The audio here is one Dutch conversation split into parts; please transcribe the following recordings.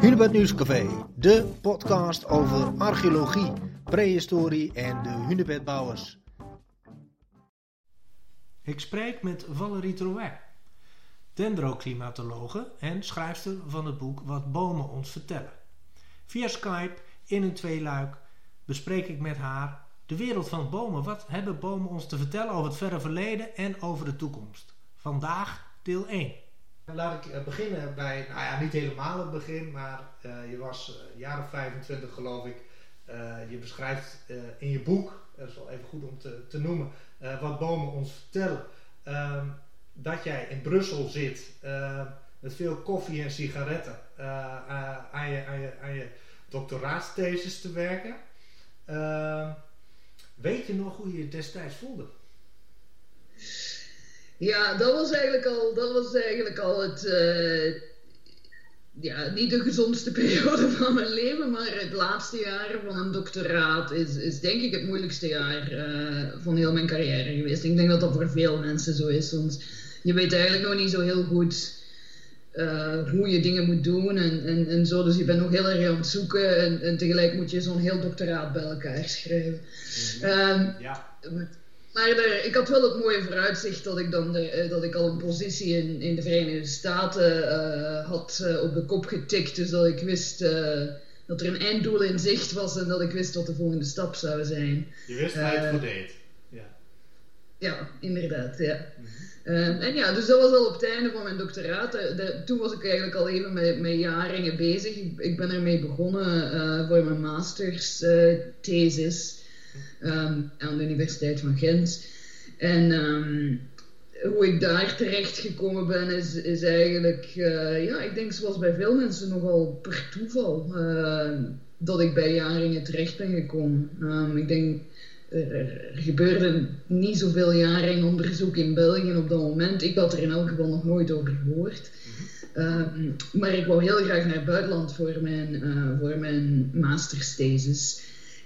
Hunebed Nieuwscafé, de podcast over archeologie, prehistorie en de hunebedbouwers. Ik spreek met Valerie Trouet, dendroclimatologe en schrijfster van het boek Wat bomen ons vertellen. Via Skype in een tweeluik bespreek ik met haar de wereld van bomen. Wat hebben bomen ons te vertellen over het verre verleden en over de toekomst? Vandaag deel 1. Laat ik eh, beginnen bij, nou ja, niet helemaal het begin, maar uh, je was uh, jaar of 25 geloof ik. Je beschrijft in je boek, dat is wel even goed om te, te noemen, wat bomen ons vertellen. Ehm, dat jij in Brussel zit met veel koffie en sigaretten aan, je, aan, je, aan je doctoraatsthesis te werken. Ehm, weet je nog hoe je je destijds voelde? Ja, dat was eigenlijk al, dat was eigenlijk al het. Uh, ja, niet de gezondste periode van mijn leven, maar het laatste jaar van een doctoraat is, is denk ik het moeilijkste jaar uh, van heel mijn carrière geweest. Ik denk dat dat voor veel mensen zo is, want je weet eigenlijk nog niet zo heel goed uh, hoe je dingen moet doen en, en, en zo. Dus je bent nog heel erg aan het zoeken en, en tegelijk moet je zo'n heel doctoraat bij elkaar schrijven. Mm -hmm. ja. Maar er, ik had wel het mooie vooruitzicht dat ik, dan de, eh, dat ik al een positie in, in de Verenigde Staten uh, had uh, op de kop getikt. Dus dat ik wist dat er een einddoel in zicht was en dat ik wist wat de volgende stap zou zijn. Je wist waar je het voor deed. Ja, ja inderdaad. Ja. Mm -hmm. en ja, dus dat was al op het einde van mijn doctoraat. De, toen was ik eigenlijk al even met, met jaringen bezig. Ik, ik ben ermee begonnen voor mijn masters thesis um, aan de Universiteit van Gent. En um, hoe ik daar terecht gekomen ben, is, is eigenlijk, uh, ja, ik denk zoals bij veel mensen nogal per toeval uh, dat ik bij Jaringen terecht ben gekomen. Um, ik denk, er, gebeurde niet zoveel jaringonderzoek in België op dat moment. Ik had er in elk geval nog nooit over gehoord. Maar ik wou heel graag naar het buitenland voor mijn, uh, voor mijn mastersthesis.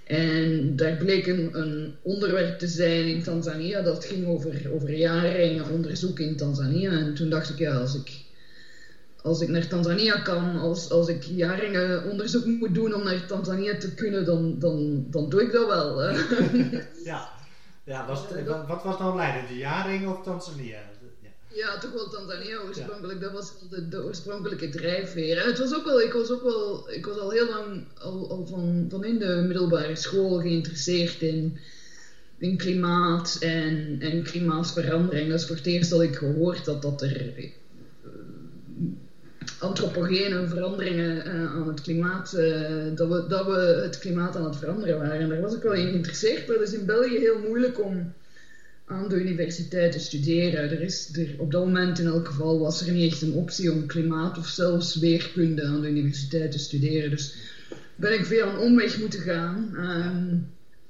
En daar bleek een, onderwerp te zijn in Tanzania dat ging over, over onderzoek in Tanzania. En toen dacht ik, ja, als ik, als ik naar Tanzania kan, als, als ik jaringen onderzoek moet doen om naar Tanzania te kunnen, dan, dan, dan doe ik dat wel. ja, ja was, wat was nou leidend, de jaringen of Tanzania? Ja, toch wel Tanzania oorspronkelijk. Dat was de, de oorspronkelijke drijfveer. En het was ook wel, ik was ook wel, ik was al heel lang al, al van, van in de middelbare school geïnteresseerd in, in klimaat en, en klimaatsverandering. Dat is voor het eerst dat ik gehoord had dat er uh, antropogene veranderingen uh, aan het klimaat, uh, dat, we, dat we het klimaat aan het veranderen waren. En daar was ik wel in geïnteresseerd, maar het is in België heel moeilijk om aan de universiteit te studeren. Er is er, op dat moment in elk geval was er niet echt een optie om klimaat of zelfs weerkunde aan de universiteit te studeren. Dus ben ik via een omweg moeten gaan. Um,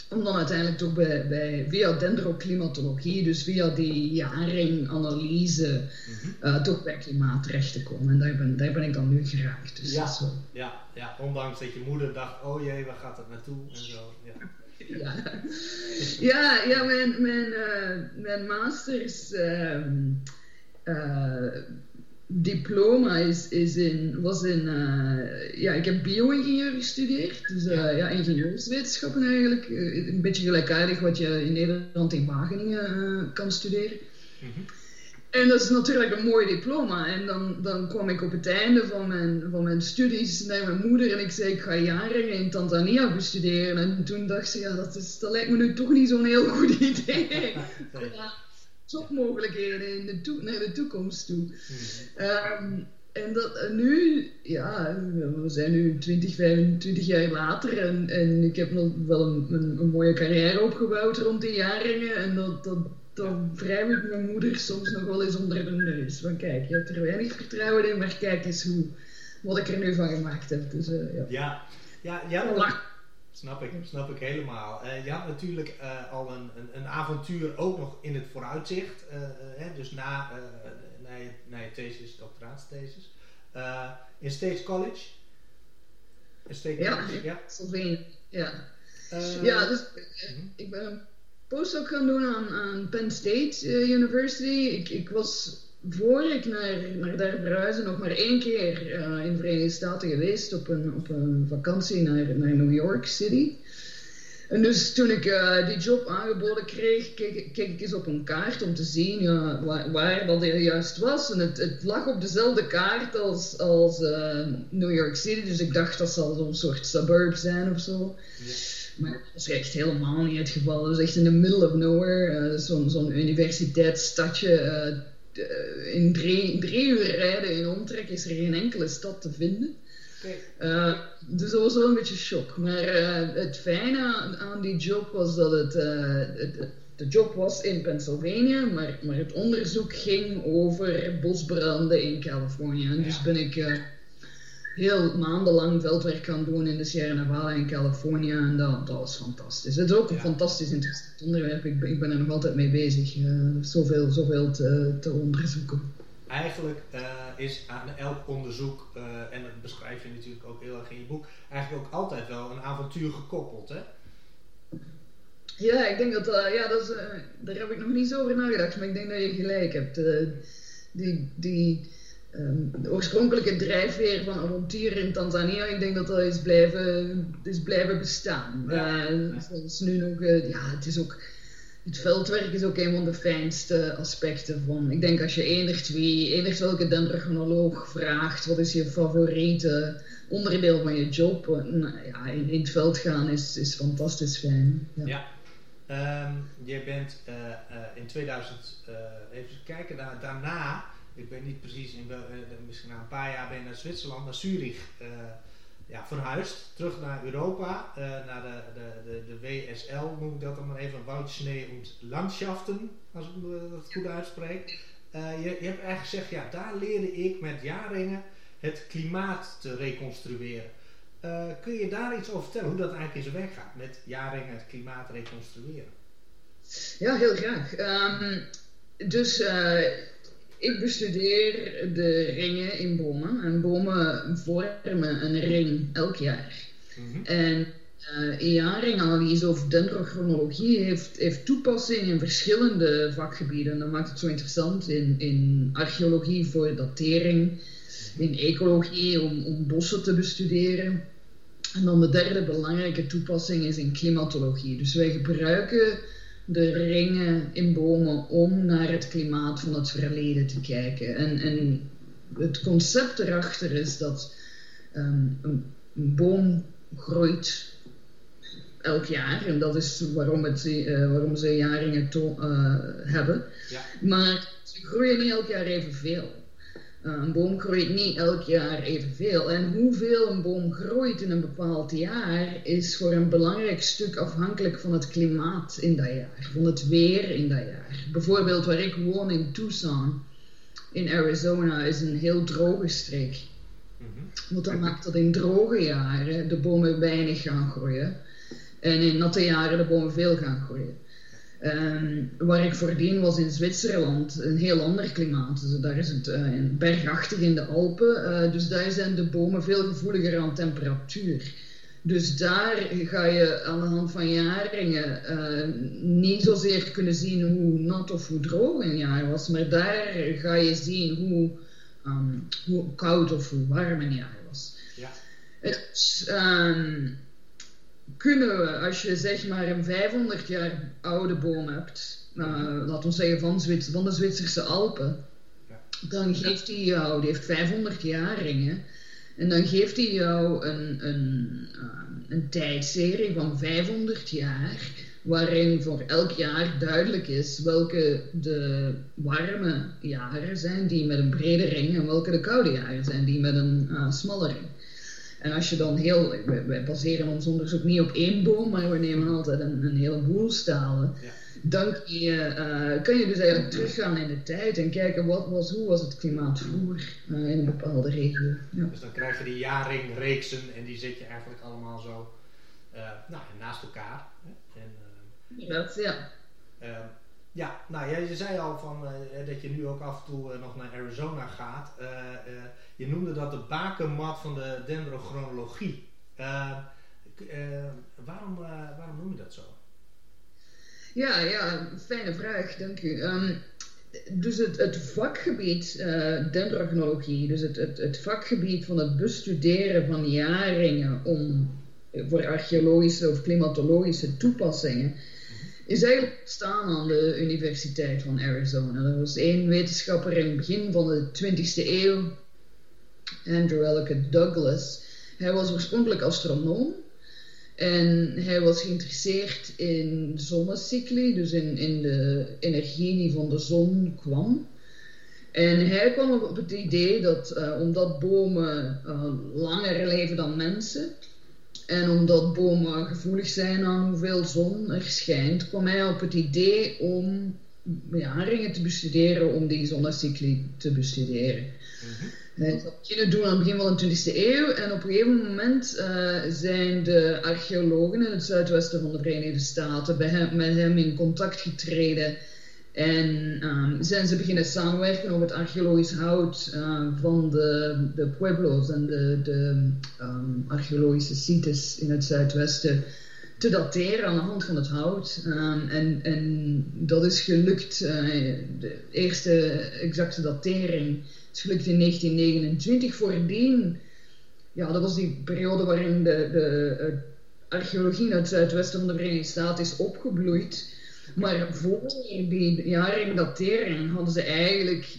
om dan uiteindelijk toch bij, bij, via dendroclimatologie, dus via die jaringanalyse, mm uh, toch bij klimaat terecht te komen. En daar ben, daar ben ik dan nu geraakt. Dus ja, zo. ja, ja, ondanks dat je moeder dacht, oh jee, waar gaat het naartoe? En zo, ja. ja. ja, ja, mijn, mijn, uh, mijn masters uh, uh, diploma is, is in, was in, uh, ja, ik heb bio-ingenieur gestudeerd, dus ja. ja, ingenieurswetenschappen eigenlijk, een beetje gelijkaardig wat je in Nederland in Wageningen kan studeren. Mm -hmm. En dat is natuurlijk een mooi diploma. En dan, dan kwam ik op het einde van mijn, van mijn studies naar mijn moeder en ik zei: Ik ga jaren in Tanzania bestuderen. En toen dacht ze: Ja, dat, is, dat lijkt me nu toch niet zo'n heel goed idee. ja, jobmogelijkheden in de naar de toekomst toe. Um, en dat, en nu, ja, we zijn nu 20, 25 jaar later en, en ik heb nog wel een, een, een mooie carrière opgebouwd rond die jaringen. En dat, dat dan wrijf ik mijn moeder soms nog wel eens onder de neus. Van kijk, je hebt er weinig vertrouwen in, maar kijk eens hoe, wat ik er nu van gemaakt heb. Dus, uh, ja. ja, ja, ja dat, snap ik, snap ik helemaal. Uh, je had natuurlijk uh, al een, een, een, avontuur ook nog in het vooruitzicht. dus na, na, je, na je thesis, doctoraatsthesis. in State College. In State College, ja. Ja, ja. ja, dus -huh. ik ben postdoc gaan doen aan, aan Penn State uh, University. Ik, ik was voor ik naar, naar daar verhuisde nog maar één keer uh, in de Verenigde Staten geweest op een, op een vakantie naar, naar New York City. En dus toen ik uh, die job aangeboden kreeg, keek, keek, ik eens op een kaart om te zien ja, waar, waar, dat juist was. En het, het, lag op dezelfde kaart als, als New York City, dus ik dacht dat zal zo'n soort suburb zijn of zo. Maar dat is echt helemaal niet het geval. Dat is echt in the middle of nowhere. Uh, Zo'n zo universiteitsstadje. in drie, drie uur rijden in omtrek is er geen enkele stad te vinden. Uh, dus dat was wel een beetje shock. Maar het fijne aan, die job was dat het, het, de job was in Pennsylvania, maar, maar het onderzoek ging over bosbranden in Californië. En dus ben ik heel maandenlang veldwerk gaan doen in de Sierra Nevada in Californië. En dat, dat was fantastisch. Het is ook een ja. fantastisch interessant onderwerp. Ik, ik, ben er nog altijd mee bezig. zoveel, zoveel te, te onderzoeken eigenlijk uh, is aan elk onderzoek, uh, en dat beschrijf je natuurlijk ook heel erg in je boek, eigenlijk ook altijd wel een avontuur gekoppeld, hè? Ja, ik denk dat, ja, dat is, daar heb ik nog niet zo over nagedacht, maar ik denk dat je gelijk hebt. die, die um, de oorspronkelijke drijfveer van avontuur in Tanzania, ik denk dat dat is blijven, is blijven bestaan. Ja, ja. is nu nog, ja, het is ook het veldwerk is ook een van de fijnste aspecten van. Ik denk als je enig twee, enig welke dendrochronoloog vraagt, wat is je favoriete onderdeel van je job? Nou, ja, in, in, het veld gaan is, is fantastisch fijn. Ja. ja. Um, jij bent in 2000, uh, eh, even kijken, da daarna, ik weet niet precies, in wel, misschien na een paar jaar ben je naar Zwitserland, naar Zurich ja, verhuisd, terug naar Europa, uh, naar de, de, de, de, WSL, noem ik dat dan maar even, Woudschnee und Landschaften, als ik dat goed uitspreek. Je, je hebt eigenlijk gezegd, ja, daar leerde ik met jaringen het klimaat te reconstrueren. Kun je daar iets over vertellen, hoe dat eigenlijk in zijn werk gaat, met jaringen het klimaat reconstrueren? Ja, heel graag. Um, dus ik bestudeer de ringen in bomen. En bomen vormen een ring elk jaar. Mm En uh, jaringanalyse of dendrochronologie heeft, heeft toepassing in verschillende vakgebieden. Dat maakt het zo interessant in, in archeologie voor datering, in ecologie om, om bossen te bestuderen. En dan de derde belangrijke toepassing is in klimatologie. Dus wij gebruiken de ringen in bomen om naar het klimaat van het verleden te kijken. En, en het concept erachter is dat ehm, een, boom groeit elk jaar. En dat is waarom, het, uh, waarom ze jaringen uh, hebben. Ja. Maar ze groeien niet elk jaar evenveel. Uh, een boom groeit niet elk jaar evenveel. En hoeveel een boom groeit in een bepaald jaar is voor een belangrijk stuk afhankelijk van het klimaat in dat jaar, van het weer in dat jaar. Bijvoorbeeld waar ik woon in Tucson, in Arizona, is een heel droge streek. Mhm. Want dat maakt dat in droge jaren de bomen weinig gaan groeien en in natte jaren de bomen veel gaan groeien. Um, waar ik voordien was in Zwitserland, een heel ander klimaat. Dus daar is het uh, bergachtig in de Alpen, uh, dus daar zijn de bomen veel gevoeliger aan temperatuur. Dus daar ga je aan de hand van jaringen uh, niet zozeer kunnen zien hoe nat of hoe droog een jaar was, maar daar ga je zien hoe, um, hoe koud of hoe warm een jaar was. Ja. Het, um, kunnen we, als je zeg maar een 500 jaar oude boom hebt, uh, laten we zeggen van, Zwits van de Zwitserse Alpen, dan geeft hij jou, die heeft 500 jaar ringen, en dan geeft hij jou een, een, uh, een tijdserie van 500 jaar, waarin voor elk jaar duidelijk is welke de warme jaren zijn die met een brede ring en welke de koude jaren zijn die met een uh, smalle ring. En als je dan heel, wij, baseren ons onderzoek niet op één boom, maar we nemen altijd een, een heleboel stalen. Ja. Dan kun je, uh, kun je dus eigenlijk teruggaan in de tijd en kijken wat was, hoe was het klimaat vroeger uh, in een bepaalde regio. Ja. Dus dan krijg je die jaringreeksen en die zet je eigenlijk allemaal zo uh, nou, naast elkaar. Hè? En, dat, ja. Ehm, ja, nou ja, je zei al van, dat je nu ook af en toe nog naar Arizona gaat. Je noemde dat de bakermat van de dendrochronologie. Waarom, waarom noem je dat zo? Ja, ja, fijne vraag, dank u. Um, dus het, het vakgebied dendrognologie, dus het, het, het vakgebied van het bestuderen van jaringen om, voor archeologische of klimatologische toepassingen, is eigenlijk ontstaan aan de Universiteit van Arizona. Er was één wetenschapper in het begin van de 20e eeuw, Andrew Ellicott Douglas. Hij was oorspronkelijk astronoom en hij was geïnteresseerd in zonnecycli, dus in, in de energie die van de zon kwam. En hij kwam op het idee dat uh, omdat bomen uh, langer leven dan mensen, en omdat bomen gevoelig zijn aan hoeveel zon er schijnt, kwam hij op het idee om haringen te bestuderen, om die zonnecycli te bestuderen. Mm hij is dat beginnen doen aan het begin van de 20e eeuw. En op een gegeven moment uh, zijn de archeologen in het zuidwesten van de Verenigde Staten bij hem, met hem in contact getreden. En um, zijn ze beginnen samenwerken op het archeologisch hout uh, van de, de pueblos en de, de um, archeologische sites in het zuidwesten te dateren aan de hand van het hout. Um, en, en dat is gelukt. Uh, de eerste exacte datering is gelukt in 1929. Voordien, ja, dat was die periode waarin de, de archeologie in het zuidwesten van de Verenigde Staten is opgebloeid. Maar voor die jaren datering hadden ze eigenlijk,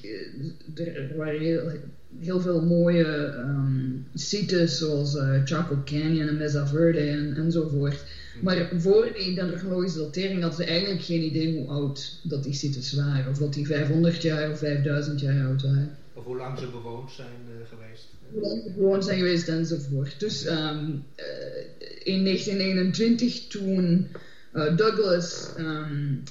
eh, er waren heel, heel veel mooie um, sites zoals uh, Chaco Canyon en Mesa Verde en, enzovoort. Maar voor die dendrologische datering hadden ze eigenlijk geen idee hoe oud dat die sites waren. Of dat die 500 jaar of 5000 jaar oud waren. Of hoe lang ze bewoond zijn uh, geweest. Hoe lang ze bewoond zijn geweest enzovoort. Dus um, uh, in 1929 toen uh, Douglas, um,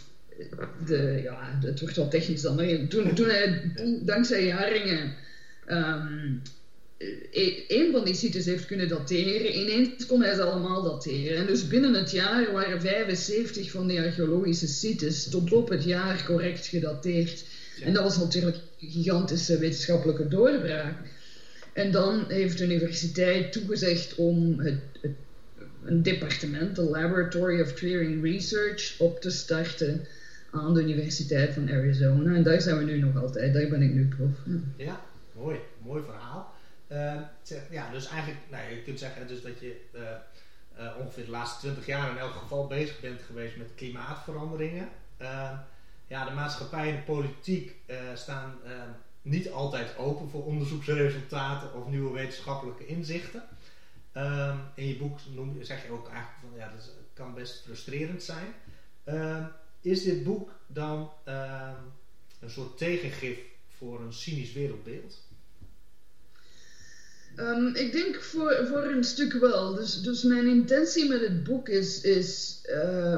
de, ja, het wordt wel technisch dan, maar toen, toen hij dankzij jaringen um, een van die sites heeft kunnen dateren. Ineens kon hij ze allemaal dateren. En dus binnen het jaar waren 75 van die archeologische sites tot op het jaar correct gedateerd. En dat was natuurlijk een gigantische wetenschappelijke doorbraak. En dan heeft de universiteit toegezegd om het, het, een departement, de Laboratory of Clearing Research, op te starten aan de Universiteit van Arizona. En daar zijn we nu nog altijd, daar ben ik nu prof. Ja, mooi, mooi verhaal. Uh, ja, dus eigenlijk, nou, je kunt zeggen dus dat je uh, uh, ongeveer de laatste 20 jaar in elk geval bezig bent geweest met klimaatveranderingen ja, de maatschappij en de politiek uh, staan uh, niet altijd open voor onderzoeksresultaten of nieuwe wetenschappelijke inzichten. Uh, in je boek noem, zeg je ook eigenlijk van ja, dat kan best frustrerend zijn. Ehm, is dit boek dan ehm, een soort tegengif voor een cynisch wereldbeeld? Ik denk voor, voor een stuk wel. Dus, dus mijn intentie met het boek is, is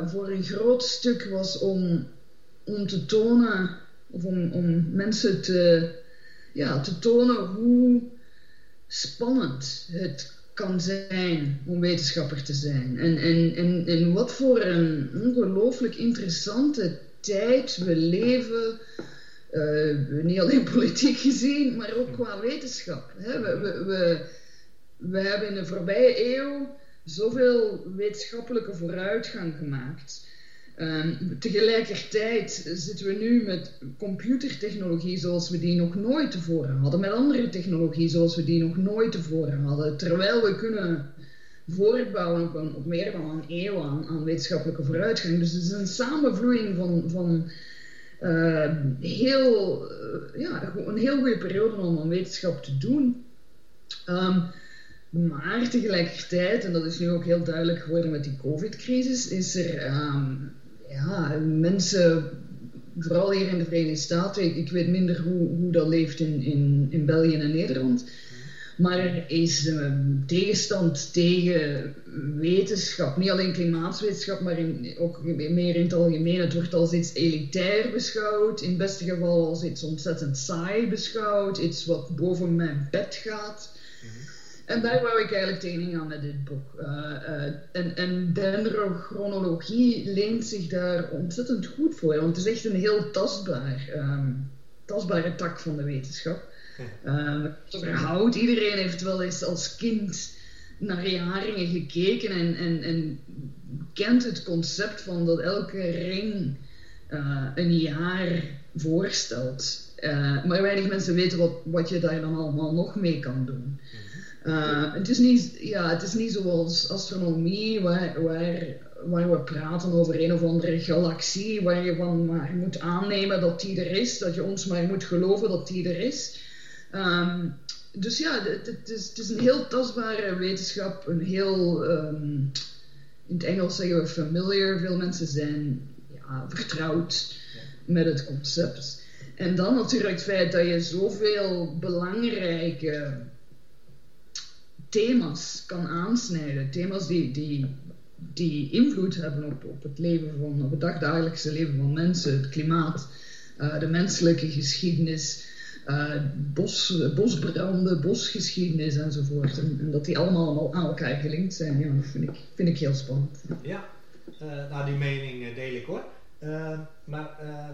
voor een groot stuk was om om te tonen, of om, om mensen te, ja, te tonen hoe spannend het kan zijn om wetenschapper te zijn. En, en, en, en wat voor een ongelooflijk interessante tijd we leven. Uh, niet alleen politiek gezien, maar ook qua wetenschap. Hè? We, we, we, we hebben in de voorbije eeuw zoveel wetenschappelijke vooruitgang gemaakt. Um, tegelijkertijd zitten we nu met computertechnologie zoals we die nog nooit tevoren hadden, met andere technologie zoals we die nog nooit tevoren hadden, terwijl we kunnen voortbouwen op, een, op meer dan een eeuw aan, aan, wetenschappelijke vooruitgang. Dus het is een samenvloeiing van, van uh, heel, uh, ja, een heel goede periode om aan wetenschap te doen. Um, maar tegelijkertijd, en dat is nu ook heel duidelijk geworden met die COVID-crisis, is er ja, mensen, vooral hier in de Verenigde Staten, ik, weet minder hoe, hoe dat leeft in, in, in België en Nederland. Maar er is uh, tegenstand tegen wetenschap. Niet alleen klimaatwetenschap, maar ook meer in het algemeen. Het wordt als iets elitair beschouwd. In het beste geval als iets ontzettend saai beschouwd. Iets wat boven mijn bed gaat. En daar wou ik eigenlijk tegen aan met dit boek. Uh, uh, en, en dendrochronologie leent zich daar ontzettend goed voor, want het is echt een heel tastbaar, um, tastbare tak van de wetenschap. Um, hout, iedereen heeft wel eens als kind naar jaringen gekeken en, en, en kent het concept van dat elke ring een jaar voorstelt. maar weinig mensen weten wat, wat je daar dan allemaal nog mee kan doen. Uh, het, is niet, ja, het is niet zoals astronomie, waar, waar, waar we praten over een of andere galaxie, waar je van maar moet aannemen dat die er is, dat je ons maar moet geloven dat die er is. Um, dus ja, het, is, het, is, een heel tastbare wetenschap, een heel, um, in het Engels zeggen we familiar, veel mensen zijn ja, vertrouwd met het concept. En dan natuurlijk het feit dat je zoveel belangrijke thema's kan aansnijden. Thema's die, die, die invloed hebben op, op het leven van, op het dagdagelijkse leven van mensen, het klimaat, uh, de menselijke geschiedenis, uh, bos, bosbranden, bosgeschiedenis enzovoort. En, en, dat die allemaal aan elkaar gelinkt zijn, ja, dat vind ik, vind ik heel spannend. Ja, uh, nou die mening deel ik hoor. maar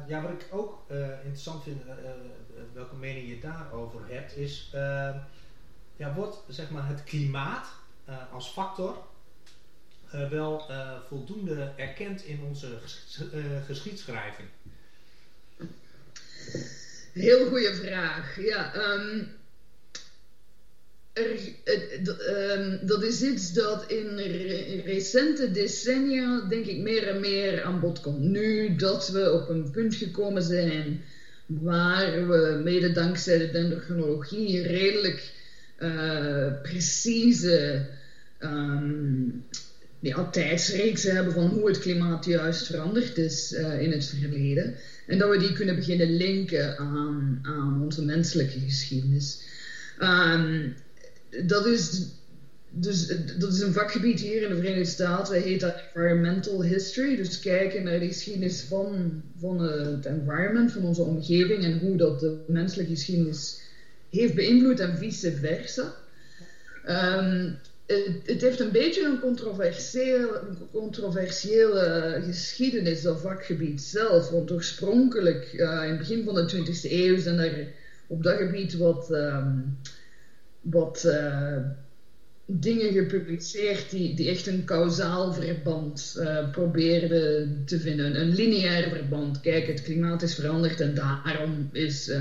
ja, wat ik ook interessant vind, welke mening je daarover hebt, is ja, wordt zeg maar, het klimaat uh, als factor uh, wel uh, voldoende erkend in onze ges geschiedschrijving? Heel goede vraag. Ja, um, er, um, dat is iets dat in re recente decennia, denk ik, meer en meer aan bod komt. Nu dat we op een punt gekomen zijn waar we, mede dankzij de dendrochronologie, redelijk uh, precieze um, ja, tijdsreeksen hebben van hoe het klimaat juist veranderd is uh, in het verleden. En dat we die kunnen beginnen linken aan, aan onze menselijke geschiedenis. Um, dat is dus dat is een vakgebied hier in de Verenigde Staten, heet dat environmental history. Dus kijken naar de geschiedenis van, van het environment, van onze omgeving en hoe dat de menselijke geschiedenis heeft beïnvloed en vice versa. Um, het, het, heeft een beetje een controversiële, controversiële geschiedenis, dat vakgebied zelf. Want oorspronkelijk, uh, in het begin van de 20e eeuw, zijn er op dat gebied wat, um, wat uh, dingen gepubliceerd die, die echt een kausaal verband uh, probeerden te vinden. Een lineair verband. Kijk, het klimaat is veranderd en daarom is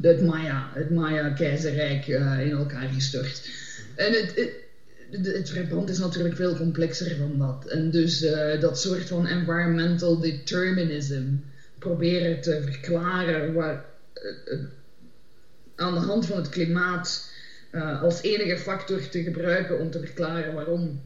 het Maya, het Maya-keizerrijk uh, in elkaar gestort. En het, het, het, verband is natuurlijk veel complexer dan dat. En dus uh, dat soort van environmental determinism proberen te verklaren waar, aan de hand van het klimaat als enige factor te gebruiken om te verklaren waarom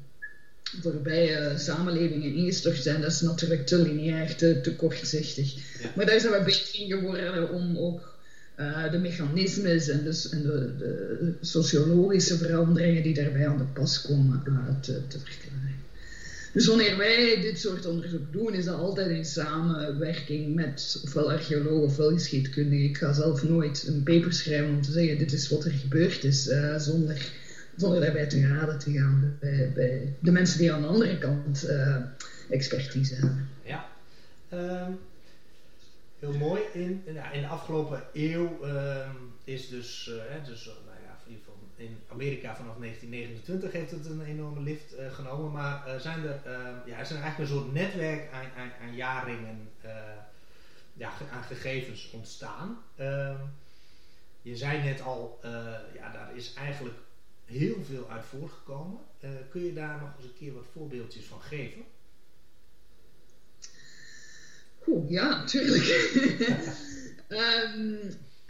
voorbije samenlevingen ingestort zijn, dat is natuurlijk te lineair, te, te kortzichtig. Maar daar zijn we beter in geworden om ook uh, de mechanismes en, dus, en de, de, sociologische veranderingen die daarbij aan de pas komen uh, te, te verklaren. Dus wanneer wij dit soort onderzoek doen, is dat altijd in samenwerking met ofwel archeologen ofwel geschiedkundigen. Ik ga zelf nooit een paper schrijven om te zeggen: dit is wat er gebeurd is, uh, zonder zonder daarbij te raden te gaan bij, de mensen die aan de andere kant uh, expertise hebben. Ja, um, heel mooi. In, ja, in de afgelopen eeuw um, is dus, uh, dus uh, nou ja, in Amerika vanaf 1929 heeft het een enorme lift genomen, maar zijn er, ehm, ja, er eigenlijk een soort netwerk aan, aan, aan ja, aan gegevens ontstaan. je zei net al, ja, daar is eigenlijk heel veel uit voortgekomen. Uh, kun je daar nog eens een keer wat voorbeeldjes van geven? Oeh, ja, tuurlijk. um,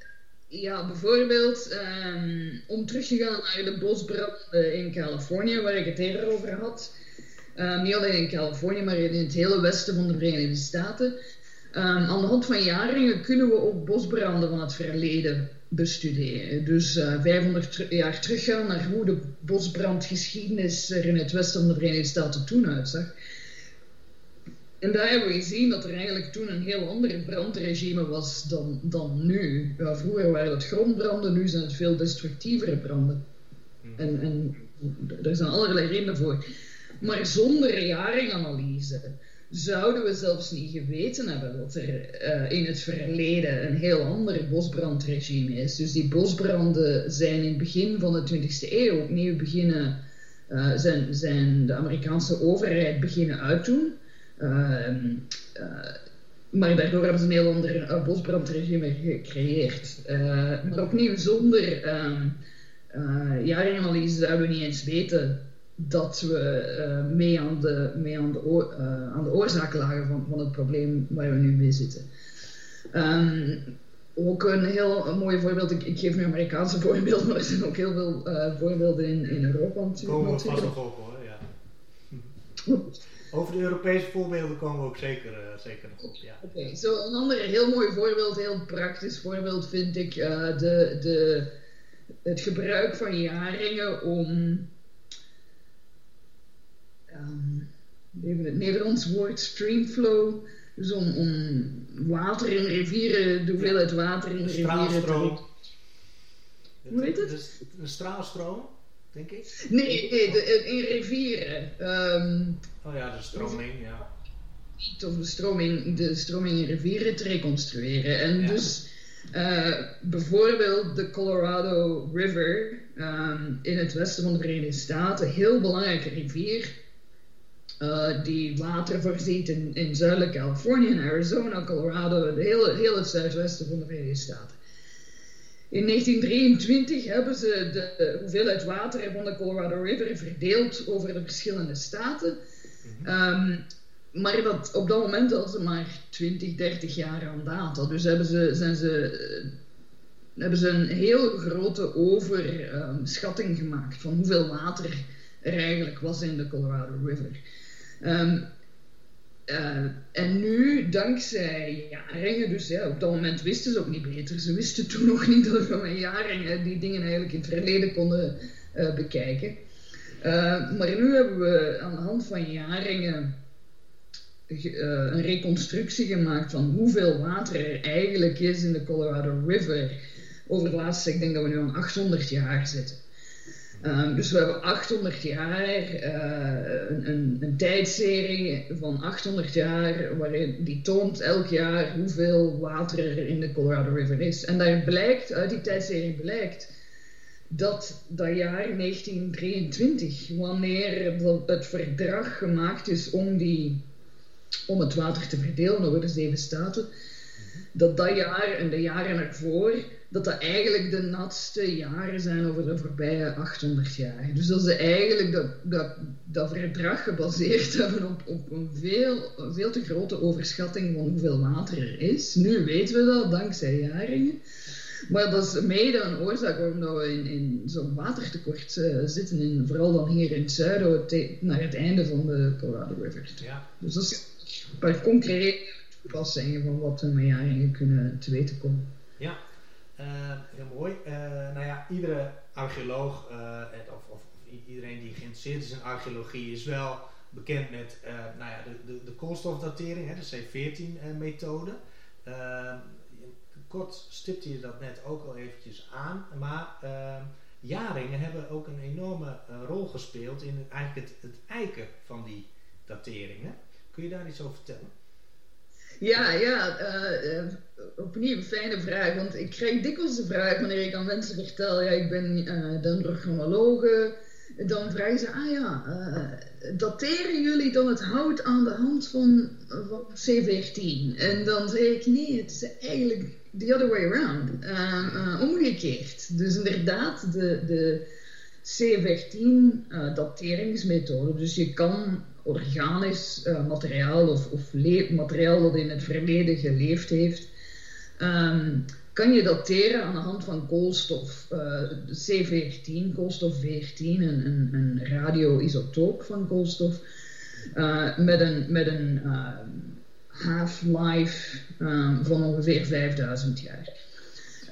ja, bijvoorbeeld um, om terug te gaan naar de bosbranden in Californië, waar ik het eerder over had. Um, niet alleen in Californië, maar in het hele westen van de Verenigde Staten. aan de hand van jaringen kunnen we ook bosbranden van het verleden bestuderen. Dus uh, eh, 500 jaar teruggaan naar hoe de bosbrandgeschiedenis er in het westen van de Verenigde Staten toen uitzag. En daar hebben we gezien dat er eigenlijk toen een heel ander brandregime was dan, dan nu. Ja, vroeger waren het grondbranden, nu zijn het veel destructievere branden. Hmm. En, en er zijn allerlei redenen voor. Maar zonder jaringanalyse zouden we zelfs niet geweten hebben dat er uh, in het verleden een heel ander bosbrandregime is. Dus die bosbranden zijn in het begin van de 20e eeuw opnieuw beginnen, uh, zijn, zijn de Amerikaanse overheid beginnen uitdoen. Ehm, eh, maar daardoor hebben ze een heel ander bosbrandregime gecreëerd. maar opnieuw, zonder um, jarenanalyse zouden we niet eens weten dat we mee, aan de, mee aan, de aan de oorzaken lagen van, van het probleem waar we nu mee zitten. Um, ook een heel mooi voorbeeld. Ik, ik, geef nu Amerikaanse voorbeelden, maar er zijn ook heel veel uh, voorbeelden in, in Europa natuurlijk. Komen we vast nog op hoor, ja. Over de Europese voorbeelden komen we ook zeker, zeker nog op. Ja. Oké, okay, zo een ander heel mooi voorbeeld, heel praktisch voorbeeld vind ik de, de, het gebruik van jaringen om. Um, even het Nederlands woord streamflow dus om, om water in rivieren, de hoeveelheid water in de rivieren te... Hoe heet het? een straalstroom, denk ik? Nee, nee de, in rivieren. Um, oh ja, de stroming, ja. Of de stroming, de stroming in rivieren te reconstrueren. En dus uh, bijvoorbeeld de Colorado River um, in het westen van de Verenigde Staten, heel belangrijke rivier uh, die water voorziet in, in zuidelijk Californië, Arizona, Colorado, de hele, heel het zuidwesten van de Verenigde Staten. In 1923 hebben ze de hoeveelheid water van de Colorado River verdeeld over de verschillende staten. Um, maar dat, op dat moment hadden ze maar 20, 30 jaar aan data. Dus hebben ze, zijn ze, hebben ze een heel grote overschatting gemaakt van hoeveel water er eigenlijk was in de Colorado River. Um, uh, en nu, dankzij jaringen, dus ja, op dat moment wisten ze ook niet beter. Ze wisten toen nog niet dat we met jaringen die dingen eigenlijk in het verleden konden uh, bekijken. Uh, maar nu hebben we aan de hand van jaringen een reconstructie gemaakt van hoeveel water er eigenlijk is in de Colorado River. Over de laatste, ik denk dat we nu aan 800 jaar zitten. Um, dus we hebben 800 jaar, een, een, een, tijdserie van 800 jaar, waarin die toont elk jaar hoeveel water er in de Colorado River is. En daar blijkt, uit die tijdserie blijkt, dat dat jaar 1923, wanneer het verdrag gemaakt is om, die, om het water te verdelen over de zeven staten, dat dat jaar en de jaren ervoor dat dat eigenlijk de natste jaren zijn over de voorbije 800 jaar. Dus dat ze eigenlijk dat, dat, dat verdrag gebaseerd hebben op, op een veel, veel te grote overschatting van hoeveel water er is. Nu weten we dat, dankzij jaringen. Maar dat is mede een oorzaak waarom we in, in zo'n watertekort uh, zitten, in, vooral dan hier in het zuiden, naar het einde van de Colorado River. Ja. Dus dat is een paar concrete toepassingen van wat we met jaringen kunnen te weten komen. Ja, heel mooi. Uh, nou ja, iedere archeoloog uh, of, of, iedereen die geïnteresseerd is in archeologie is wel bekend met nou ja, de, de, de koolstofdatering, hè, de C14-methode. kort stipte je dat net ook al eventjes aan, maar jaringen hebben ook een enorme rol gespeeld in eigenlijk het, het eiken van die dateringen. Kun je daar iets over vertellen? Ja, ja. Uh, opnieuw een fijne vraag. Want ik krijg dikwijls de vraag wanneer ik aan mensen vertel: ja, ik ben uh, dendrochronologe. Dan vragen ze: ah ja, dateren jullie dan het hout aan de hand van, van C14? En dan zeg ik: nee, het is eigenlijk the other way around. omgekeerd. Dus inderdaad, de. de C14-dateringsmethode. dus je kan organisch uh, materiaal of, of materiaal dat in het verleden geleefd heeft, um, kan je dateren aan de hand van koolstof. Uh, C14, koolstof 14, een, een, een radioisotoop van koolstof, met een, met een half-life um, van ongeveer 5000 jaar.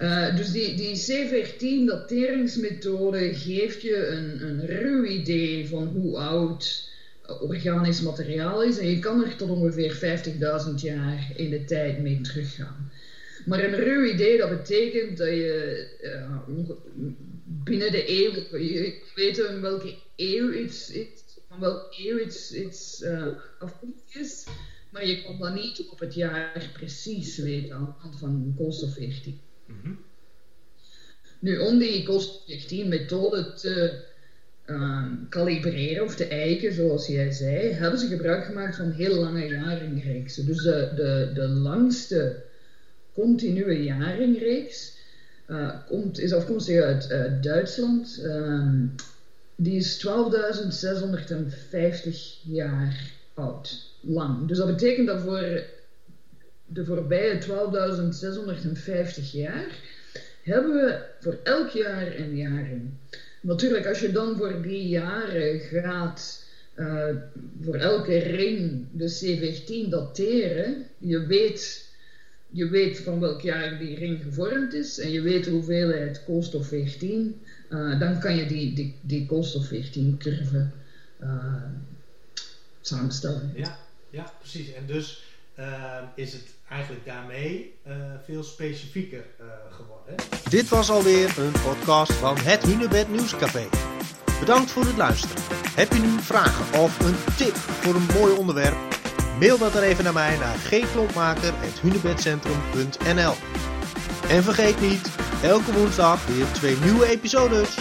Uh, dus die, die C14-dateringsmethode geeft je een, een ruw idee van hoe oud organisch materiaal is. En je kan er tot ongeveer 50.000 jaar in de tijd mee teruggaan. Maar een ruw idee, dat betekent dat je uh, binnen de eeuw, je weet in welke eeuw iets, iets van welke eeuw iets, iets uh, afkomstig is, maar je kan dat niet op het jaar precies weten aan de hand van koolstof 14. -hmm. Nu, om die koolstof 14 methode te ehm, kalibreren of te eiken, zoals jij zei, hebben ze gebruik gemaakt van heel lange jaringreeksen. Dus de, de, de langste continue jaringreeks uh, komt, is afkomstig uit uh, Duitsland. Ehm, die is 12.650 jaar oud, lang. Dus dat betekent dat voor de voorbije 12.650 jaar hebben we voor elk jaar een jaring. Natuurlijk, als je dan voor die jaren gaat uh, voor elke ring de C14 dateren, je weet je weet van welk jaar die ring gevormd is en je weet de hoeveelheid koolstof 14, uh, dan kan je die, die, die koolstof 14 curve uh, samenstellen. Ja, ja, precies. En dus uh, is het eigenlijk daarmee veel specifieker geworden. Dit was alweer een podcast van het Hunebed Nieuwscafé. Bedankt voor het luisteren. Heb je nu vragen of een tip voor een mooi onderwerp? Mail dat er even naar mij naar gklompmaker.hunebedcentrum.nl En vergeet niet, elke woensdag weer twee nieuwe episodes.